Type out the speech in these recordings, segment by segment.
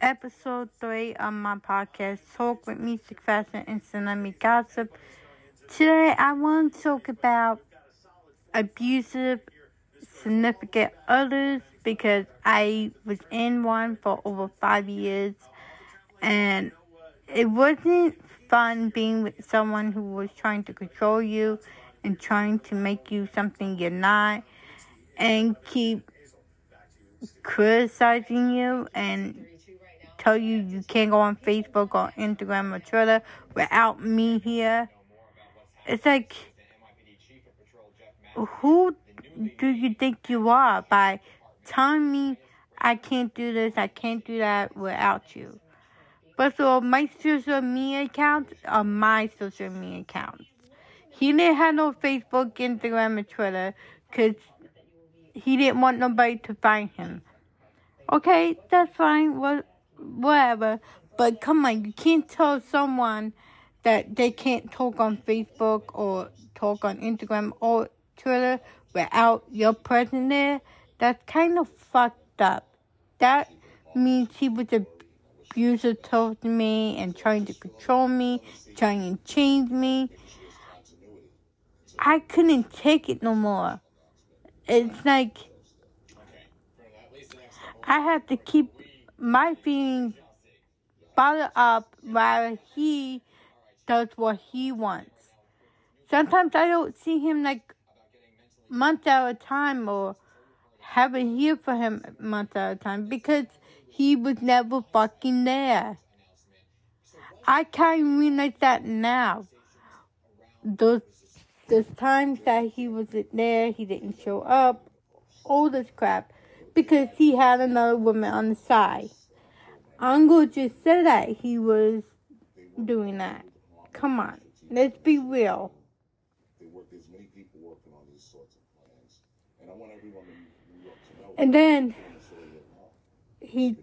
episode three of my podcast, Talk with Me, Fashion, and Tsunami Gossip. Today, I want to talk about abusive significant others because I was in one for over five years and it wasn't fun being with someone who was trying to control you and trying to make you something you're not and keep criticizing you and tell you you can't go on Facebook or Instagram or Twitter without me here. It's like, who do you think you are by telling me I can't do this, I can't do that without you? Of all, my social media accounts are my social media accounts. He didn't have no Facebook, Instagram, or Twitter because he didn't want nobody to find him. Okay, that's fine. Well, whatever. But come on, you can't tell someone that they can't talk on Facebook or talk on Instagram or Twitter without your presence there. That's kind of fucked up. That means he was abusive towards me and trying to control me, trying to change me. I couldn't take it no more. It's like I have to keep my feelings bottled up while he does what he wants. Sometimes I don't see him like months at a time or haven't hear for him months at a time because he was never fucking there. I can't realize that now. Those those times that he wasn't there, he didn't show up, all this crap because he had another woman on the side. To just said that he was doing that. Come on, let's be real. And then he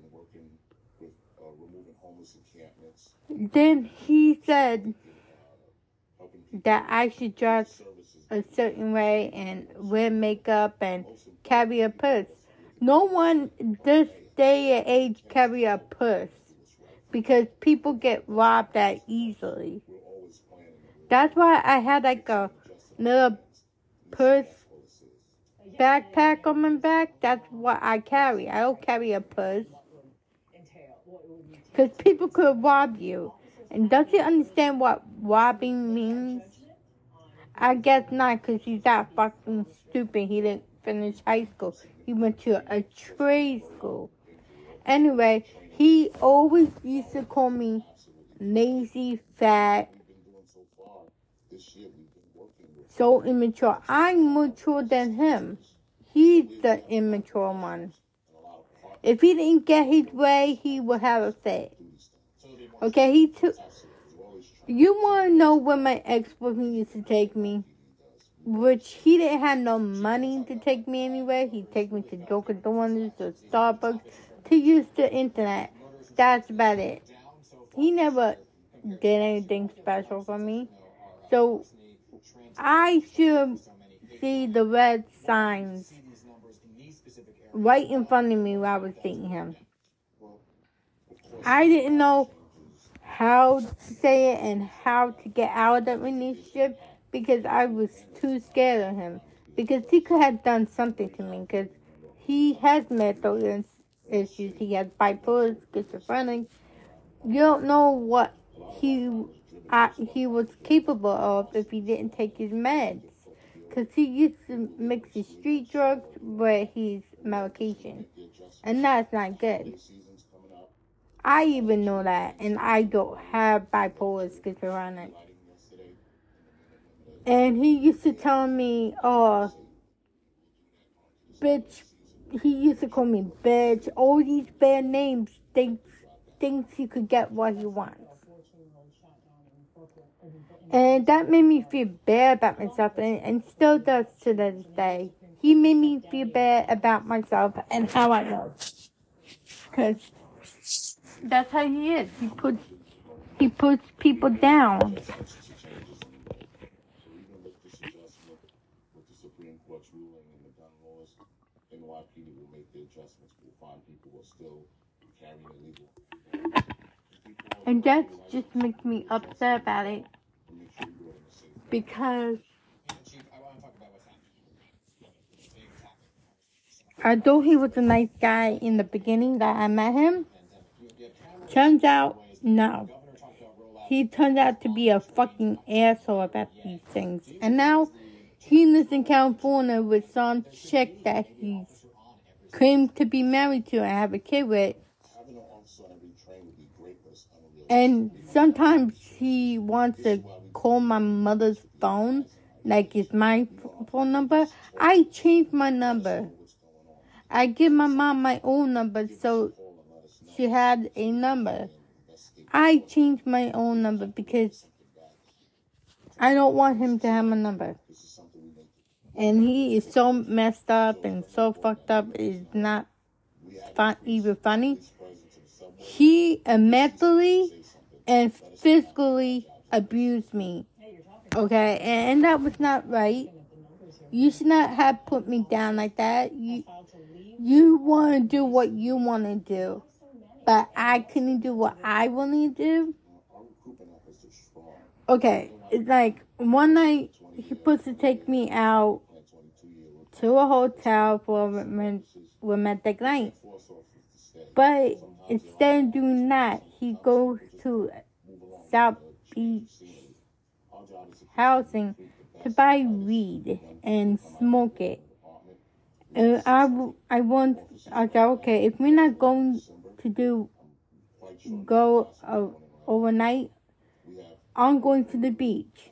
then he said that I should dress a certain way and wear makeup and carry a purse. No one this day and age carry a purse because people get robbed that easily. That's why I had like a little purse backpack on my back. That's what I carry. I don't carry a purse. Because people could rob you. And does he understand what robbing means? I guess not because he's that fucking stupid. He didn't finish high school. He went to a trade school. Anyway, he always used to call me lazy, fat, so immature. I'm mature than him. He's the immature one. If he didn't get his way, he would have a fit. Okay, he took. You want to know where my ex-boyfriend used to take me? Which he didn't have no money to take me anywhere. He'd take me to Dunkin' Donuts or Starbucks to use the internet. That's about it. He never did anything special for me. So I should see the red signs right in front of me while I was dating him. I didn't know how to say it and how to get out of that relationship because I was too scared of him. Because he could have done something to me. Because he has mental issues. He has bipolar, schizophrenic. You don't know what he uh, he was capable of if he didn't take his meds. Because he used to mix his street drugs with his medication. And that's not good. I even know that. And I don't have bipolar schizophrenic. And he used to tell me, oh, bitch. He used to call me bitch. All these bad names. Thinks, thinks he could get what he wants. And that made me feel bad about myself and, and still does to this day. He made me feel bad about myself and how I know. Because that's how he is. He puts, he puts people down. NYPD will make the adjustments. We'll find people who are still And that just makes me upset about it. Because although he was a nice guy in the beginning that I met him, turns out, no. He turned out to be a fucking asshole about these things. And now he lives in California with some chick that he's claimed to be married to and have a kid with. And sometimes he wants to call my mother's phone, like it's my phone number. I changed my number. I give my mom my own number so she had a number. I changed my own number because I don't want him to have my number. And he is so messed up and so fucked up, it's not fun, even funny. He mentally and physically abused me. Okay, and that was not right. You should not have put me down like that. You, you want to do what you want to do but I couldn't do what I wanted to do. Okay, it's like one night he supposed to take me out to a hotel for romantic night. But instead of doing that, he goes to South Beach housing to buy weed and smoke it. And I, I want, I said, okay, if we're not going to do go uh, overnight. I'm going to the beach.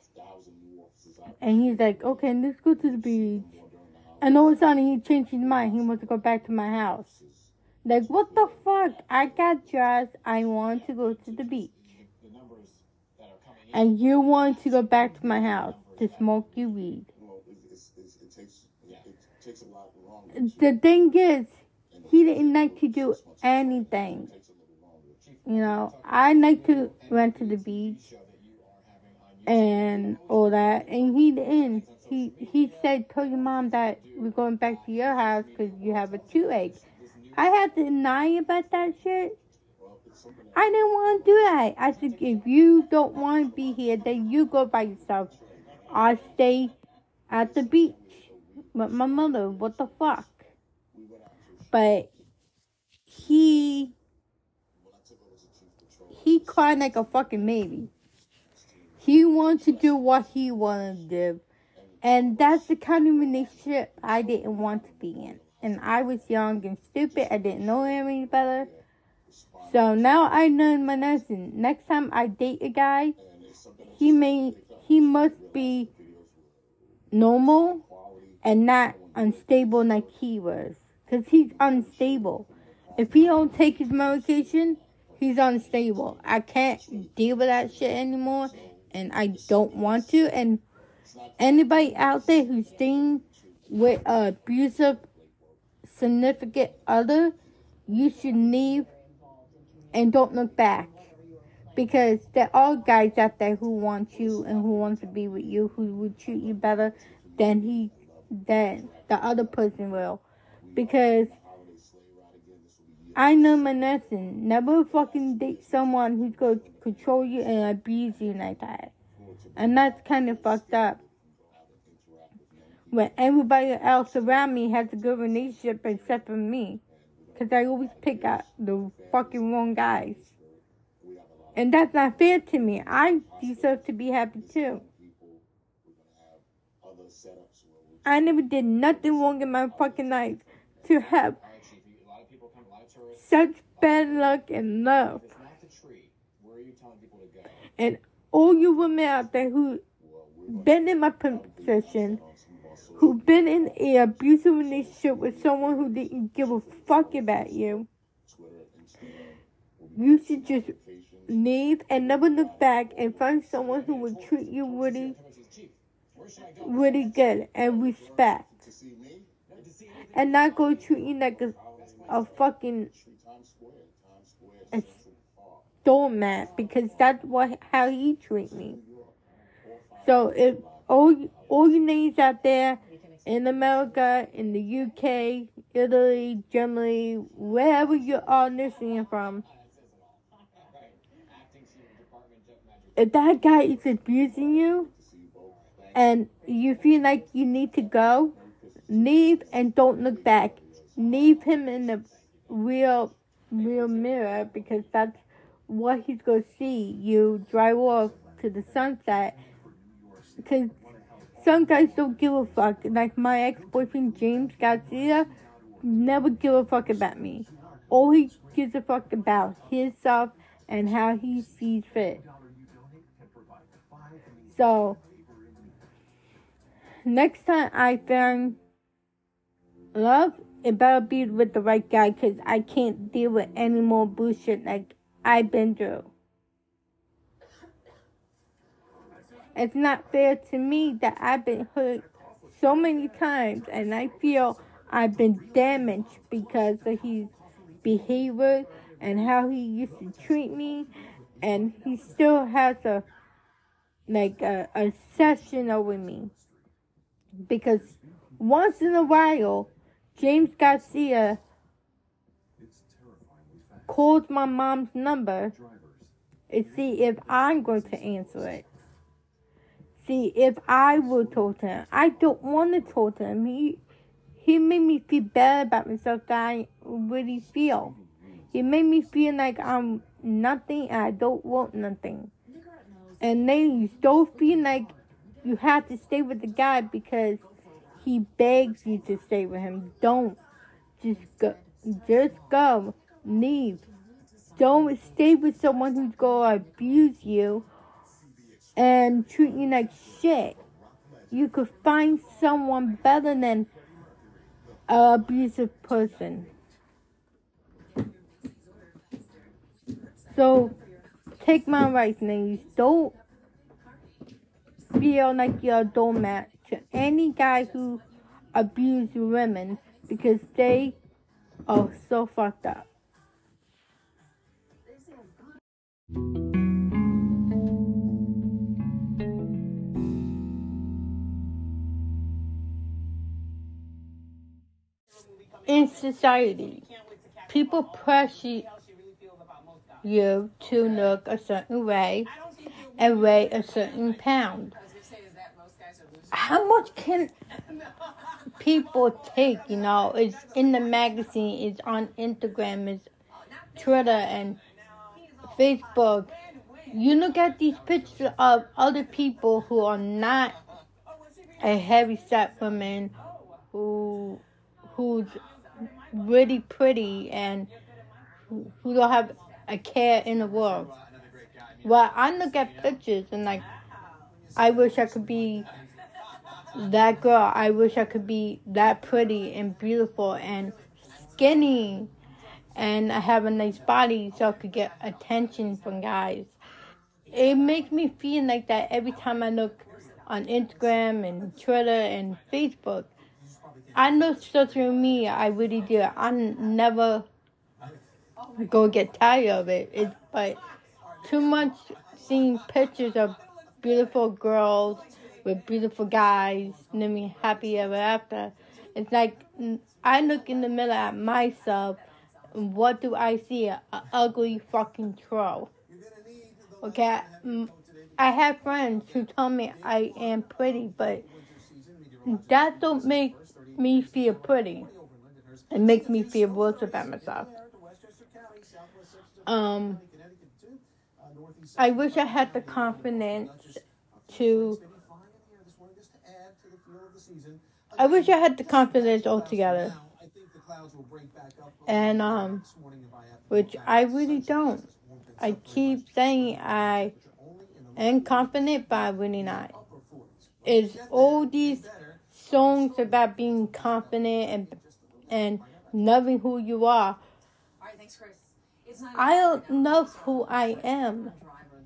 And he's like, okay, let's go to the beach. And all of a sudden he changed his mind. He wants to go back to my house. Like, what the fuck? I got dressed. I want to go to the beach. And you want to go back to my house to smoke your weed. The thing is, he didn't like to do anything. You know, I like to went to the beach and all that, and he didn't. He he said, "Tell your mom that we're going back to your house because you have a toothache." I had to deny about that shit. I didn't want to do that. I said, if you don't want to be here, then you go by yourself. I'll stay at the beach with my mother. What the fuck? but he he cried like a fucking baby. He wanted to do what he wanted to do. And that's the kind of relationship I didn't want to be in. And I was young and stupid. I didn't know any better. So now I know my lesson. Next time I date a guy, he may he must be normal and not unstable like he was because he's unstable. If he don't take his medication, he's unstable. I can't deal with that shit anymore, and I don't want to. And anybody out there who's staying with an abusive significant other, you should leave and don't look back. Because there are guys out there who want you and who want to be with you, who would treat you better than he, than the other person will because I know my lesson. Never fucking date someone who's to control you and abuse you like that. And that's kind of fucked up. When everybody else around me has a good relationship except for me. Because I always pick out the fucking wrong guys. And that's not fair to me. I deserve to be happy too. I never did nothing wrong in my fucking life to have such bad luck in love. And all you women out there who been in my position, who've been in an abusive relationship with someone who didn't give a fuck about you, you should just leave and never look back and find someone who will treat you really, really good and respect and not go treating like a, a fucking a doormat because that's what how he treat me. So if ladies out there in America, in the UK, Italy, Germany, wherever you are listening from. If that guy is abusing you and you feel like you need to go, leave and don't look back. Leave him in the real, real mirror because that's what he's going to see. You drive off to the sunset because some guys don't give a fuck. Like my ex-boyfriend James Garcia never give a fuck about me. All he gives a fuck about himself and how he sees fit. So next time I find love, it better be with the right guy because I can't deal with any more bullshit like I've been through. It's not fair to me that I've been hurt so many times and I feel I've been damaged because of his behavior and how he used to treat me and he still has a like a, session over me because once in a while James Garcia calls my mom's number and see if I'm going to answer it. See if I talk to him. I don't want to talk to him. He he made me feel bad about myself that I really feel. He made me feel like I'm nothing and I don't want nothing. And then you still feel like you have to stay with the guy because he begs you to stay with him. Don't. Just go. Just go. Leave. Don't stay with someone who's to abuse you and treat you like shit. You could find someone better than an abusive person. So, take my advice, ladies. Don't feel like you're a doormat to any guy who abuses women because they are so fucked up. In society, people pressure you to look a certain way and weigh a certain pound. How much can people take? You know, it's in the magazine, it's on Instagram, it's Twitter, and Facebook. You look at these pictures of other people who are not a heavy set woman who who's really pretty and who, don't have a care in the world. Well, I look at pictures and like, I wish I could be that girl. I wish I could be that pretty and beautiful and skinny and I have a nice body so I could get attention from guys. It makes me feel like that every time I look on Instagram and Twitter and Facebook. I know so through me, I really do. I never go get tired of it. It's but too much seeing pictures of beautiful girls with beautiful guys living happy ever after. It's like I look in the mirror at myself and what do I see? An ugly fucking troll. Okay? I have friends who tell me I am pretty, but that don't make me feel pretty. It makes me feel worse about myself. Um, I wish I had the confidence to. I wish I had the confidence altogether. And, um, which I really don't. I keep saying I am confident, but I'm really not. It's all these songs about being confident and and loving who you are. I don't know who I am.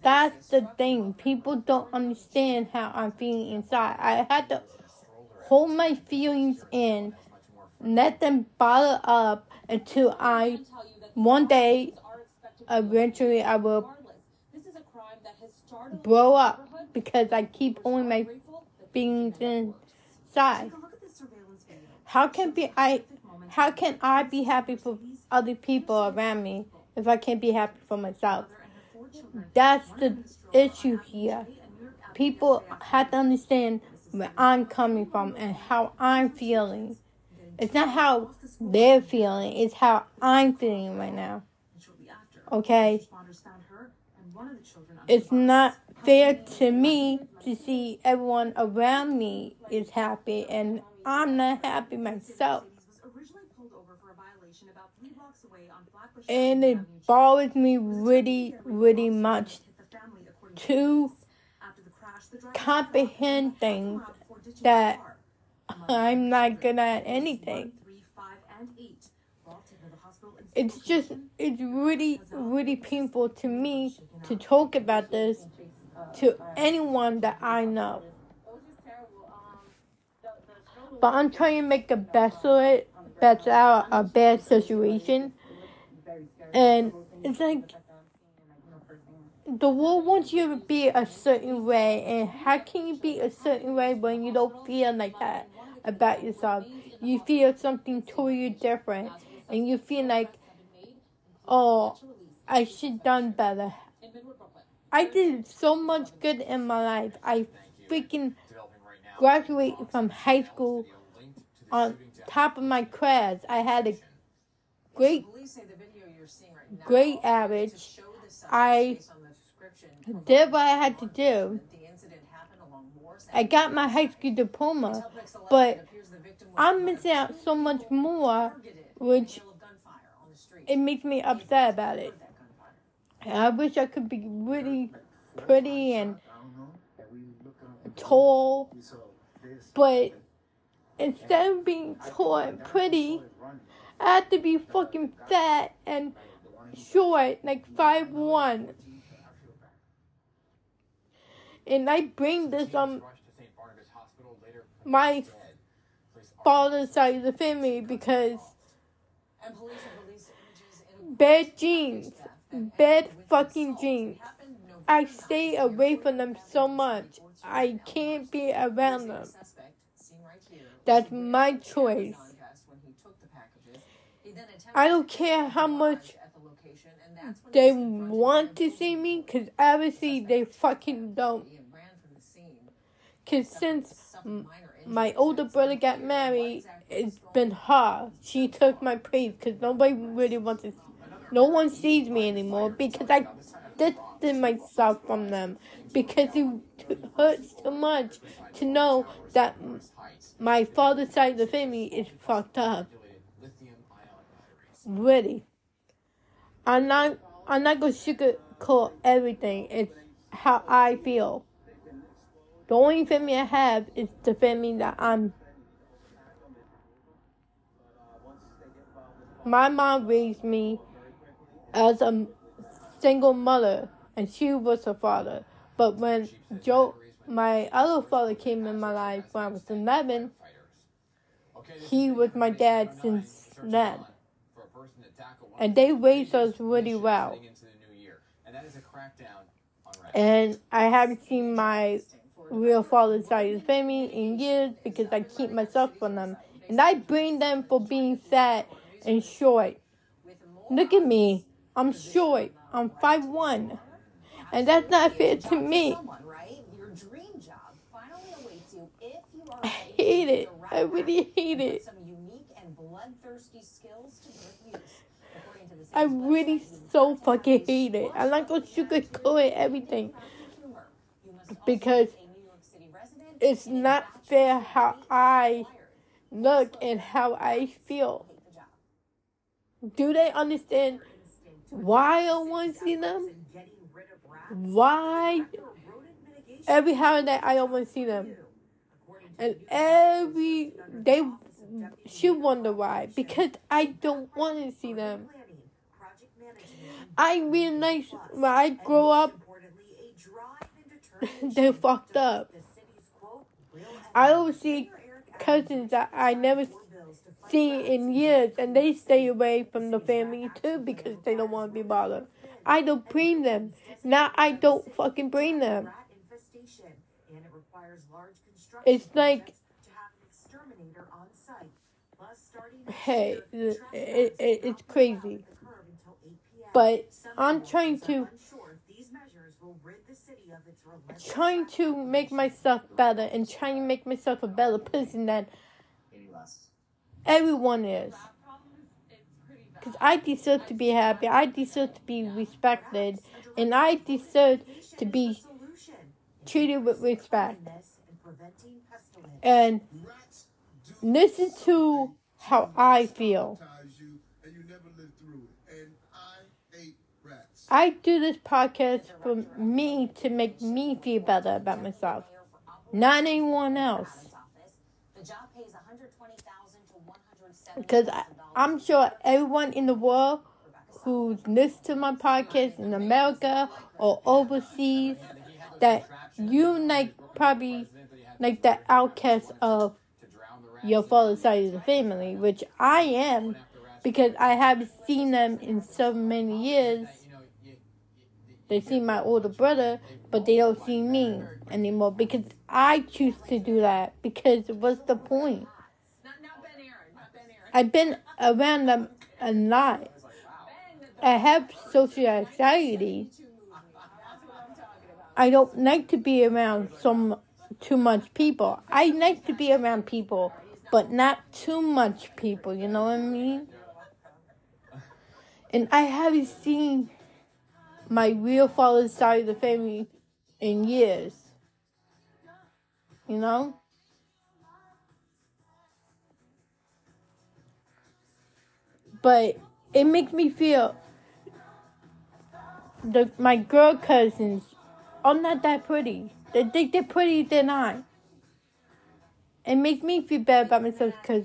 That's the thing. People don't understand how I'm feeling inside. I had to hold my feelings in, let them bottle up until I, one day, eventually, I will blow up because I keep holding my feelings inside. How can be I? How can I be happy for other people around me if I can't be happy for myself? That's the issue here. People have to understand where I'm coming from and how I'm feeling. It's not how they're feeling, it's how I'm feeling right now. Okay? It's not fair to me to see everyone around me is happy and I'm not happy myself. And it bothers me really, really much to comprehend things that I'm not good at anything. It's just, it's really, really painful to me to talk about this to anyone that I know. But I'm trying to make the best of it, best out a bad situation. And it's like the world wants you to be a certain way, and how can you be a certain way when you don't feel like that about yourself? You feel something totally different, and you feel like, oh, I should done better. I did so much good in my life. I freaking graduated from high school on top of my class. I had a great, great average. I did what I had to do. I got my high school diploma, but I'm missing out so much more, which it makes me upset about it. I wish I could be really pretty and tall, but instead of being tall and pretty, I have to be fucking fat and short, like five one. and I bring this on my father's side of the family because bad genes, bad fucking genes. I stay away from them so much. I can't be around them. That's my choice. I don't care how much they want to see me, because obviously they fucking don't. Because since my older brother got married, it's been her. She took my place because nobody really wants to. No one sees me anymore because I distanced myself from them because it hurts too much to know that my father's side of the family is fucked up. Really. I'm not. I'm not gonna sugarcoat everything. It's how I feel. The only family I have is the family that I'm. My mom raised me as a single mother, and she was her father. But when Joe, my other father, came in my life when I was 11, he was my dad since then. And they raised us really well. And I haven't seen my real father's side of the family in years because I keep myself from them. And I blame them for being fat and short. Look at me. I'm short. I'm 5'1". And that's not fair to me. I hate it. I really hate it. I really so fucking hate it. I'm not gonna sugarcoat everything because it's not fair how I look and how I feel. Do they understand why I want to see them? Why every then I don't want to see them? And every they should wonder why because I don't want to see them. I realize when I grow up, they're fucked up. I don't see cousins that I never seen in years, and they stay away from the family too because they don't want to be bothered. I don't bring them. Now I don't fucking bring them. It's like hey, it, it, it's crazy. But I'm trying to trying to make myself better and trying to make myself a better person than everyone is. Because I deserve to be happy, I deserve to be respected, and I deserve to be treated with respect. And listen to how I feel. I do this podcast for me to make me feel better about myself, not anyone else. Because I'm sure everyone in the world who's listened to my podcast in America or overseas, that you like probably like the outcast of your father's side of the family, which I am because I haven't seen them in so many years they see my older brother, but they don't see me anymore because I choose to do that. Because what's the point? I've been around them a lot. I have social anxiety. I don't like to be around some too much people. I like to be around people, but not too much people. You know what I mean? And I haven't seen my real father's side of the family in years. You know? But it makes me feel the my girl cousins are not that pretty. They think they're pretty than I. It makes me feel bad about myself because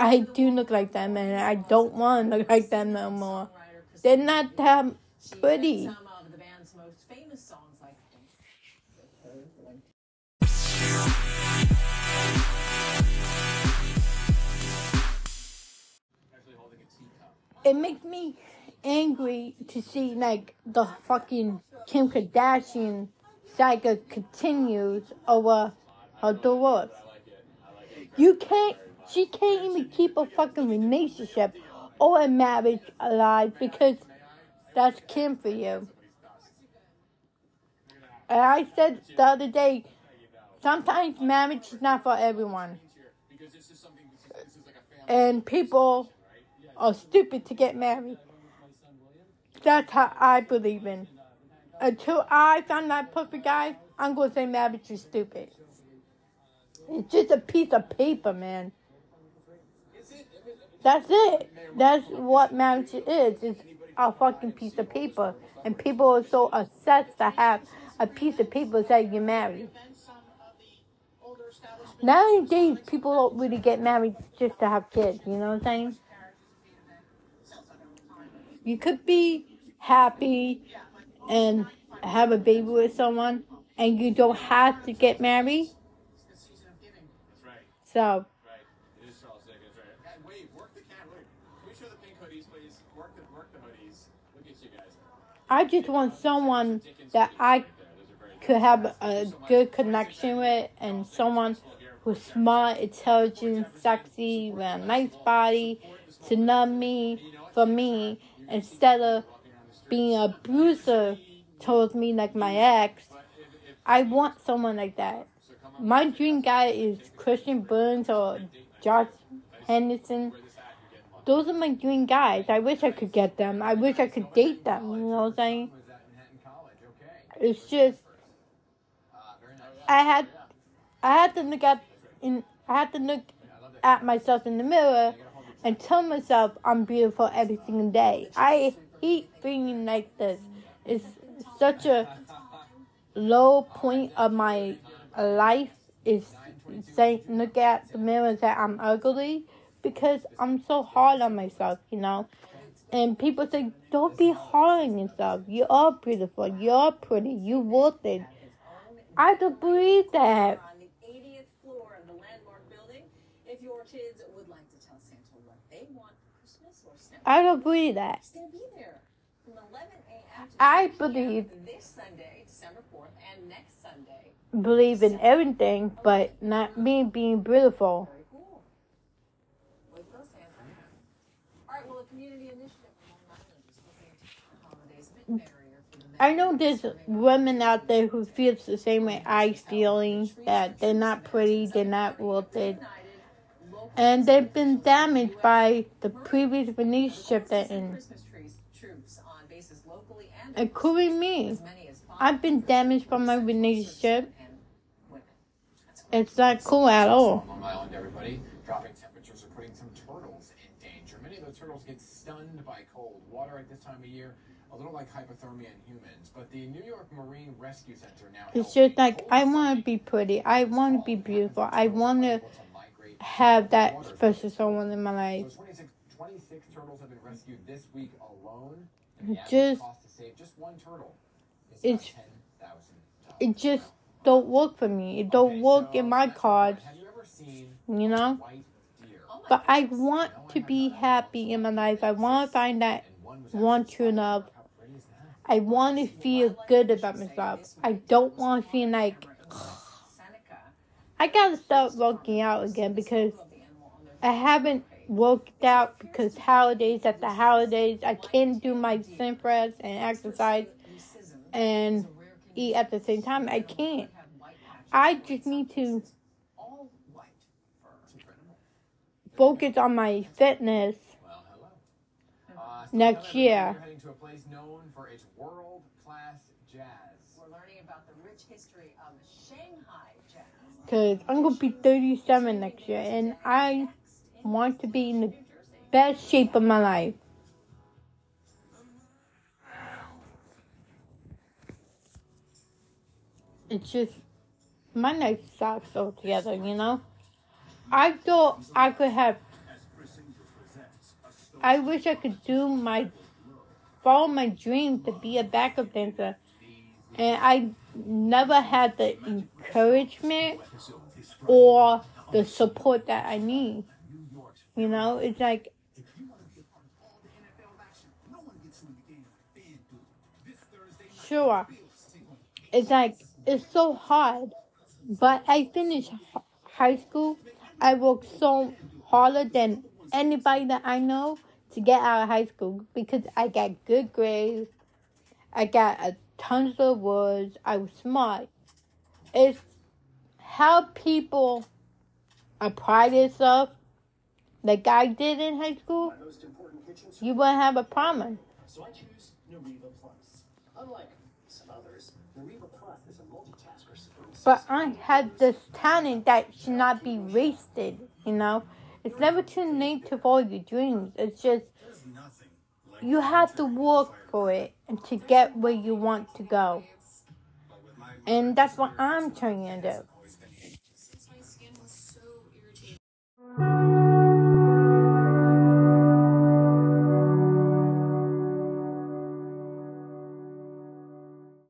I do look like them and I don't want to look like them no more. They're not that pretty. It makes me angry to see like the fucking Kim Kardashian saga continues over her divorce. You can't she can't even keep a fucking relationship or a marriage alive because that's Kim for you. And I said the other day, sometimes marriage is not for everyone. And people are stupid to get married. That's how I believe in. Until I find that perfect guy, I'm going to say marriage is stupid. It's just a piece of paper, man. That's it. That's what marriage is. It's a fucking piece of paper. And people are so obsessed to have a piece of paper saying you're married. Nowadays, people don't really get married just to have kids. You know what I'm saying? You could be happy and have a baby with someone, and you don't have to get married. So I just want someone that I could have a good connection with and someone who's smart, intelligent, sexy, with a nice body to love me for me instead of being a bruiser towards me like my ex. I want someone like that. My dream guy is Christian Burns or Josh Henderson those are my dream guys. I wish I could get them. I wish I could date them. You know what I'm saying? It's just I had I had to look at in I had to look at myself in the mirror and tell myself I'm beautiful every single day. I hate being like this. It's such a low point of my life is saying look at the mirror and say I'm ugly because I'm so hard on myself, you know. And people say, don't be hard on yourself. You are beautiful. You're pretty. You're worth it. I don't believe that. I don't believe that. I believe this Sunday, December 4th, and next Sunday. believe in everything, but not me being beautiful. Mm. I know there's women out there who feels the same way I feeling that they're not pretty, they're not worth it, and they've been damaged by the previous relationship they're in, including me. I've been damaged by my relationship. It's not cool at all. Long Island, everybody. Dropping temperatures are putting some turtles in danger. Many of those turtles get stunned by cold water at this time of year, a little like hypothermia in humans. But the New York Marine Rescue Center now. It's just like I want to be pretty. I want to be beautiful. I want to have that special someone in my life. So 26, 26 turtles have been rescued this week alone. And Just- cost to save just one turtle is It's- about $10,000. It just don't work for me. It don't Okay, work so in my that's cards, Have you ever seen you know. white? But I want to be happy in my life. I want to find that one was one actually true love. How pretty is that? I want to feel good about myself. I don't want to feel like I gotta start working out again because I haven't worked out because holidays at the holidays I can't do my sync press and exercise and eat at the same time. I can't. I just need to focus on my fitness. Next year. You're to a place known for its world-class jazz. We're learning about the rich history of Shanghai jazz. Cause I'm gonna be 37 next year, and I want to be in the best shape of my life. It's just my life sucks altogether, you know. I thought I could have. I wish I could do my follow my dream to be a backup dancer, and I never had the encouragement or the support that I need. You know, it's like sure, it's like it's so hard, but I finished high school. I worked so harder than anybody that I know to get out of high school because I got good grades. I got a tons of awards, I was smart. It's how people apply themselves like I did in high school, most important kitchen you wouldn't have a problem. So I choose Nariva Plus. Unlike some others, Nariva Plus is a multitasker But I had this talent that should not be wasted, you know? It's never too late to follow your dreams. It's just you have to work for it and to get where you want to go. And that's what I'm trying to do.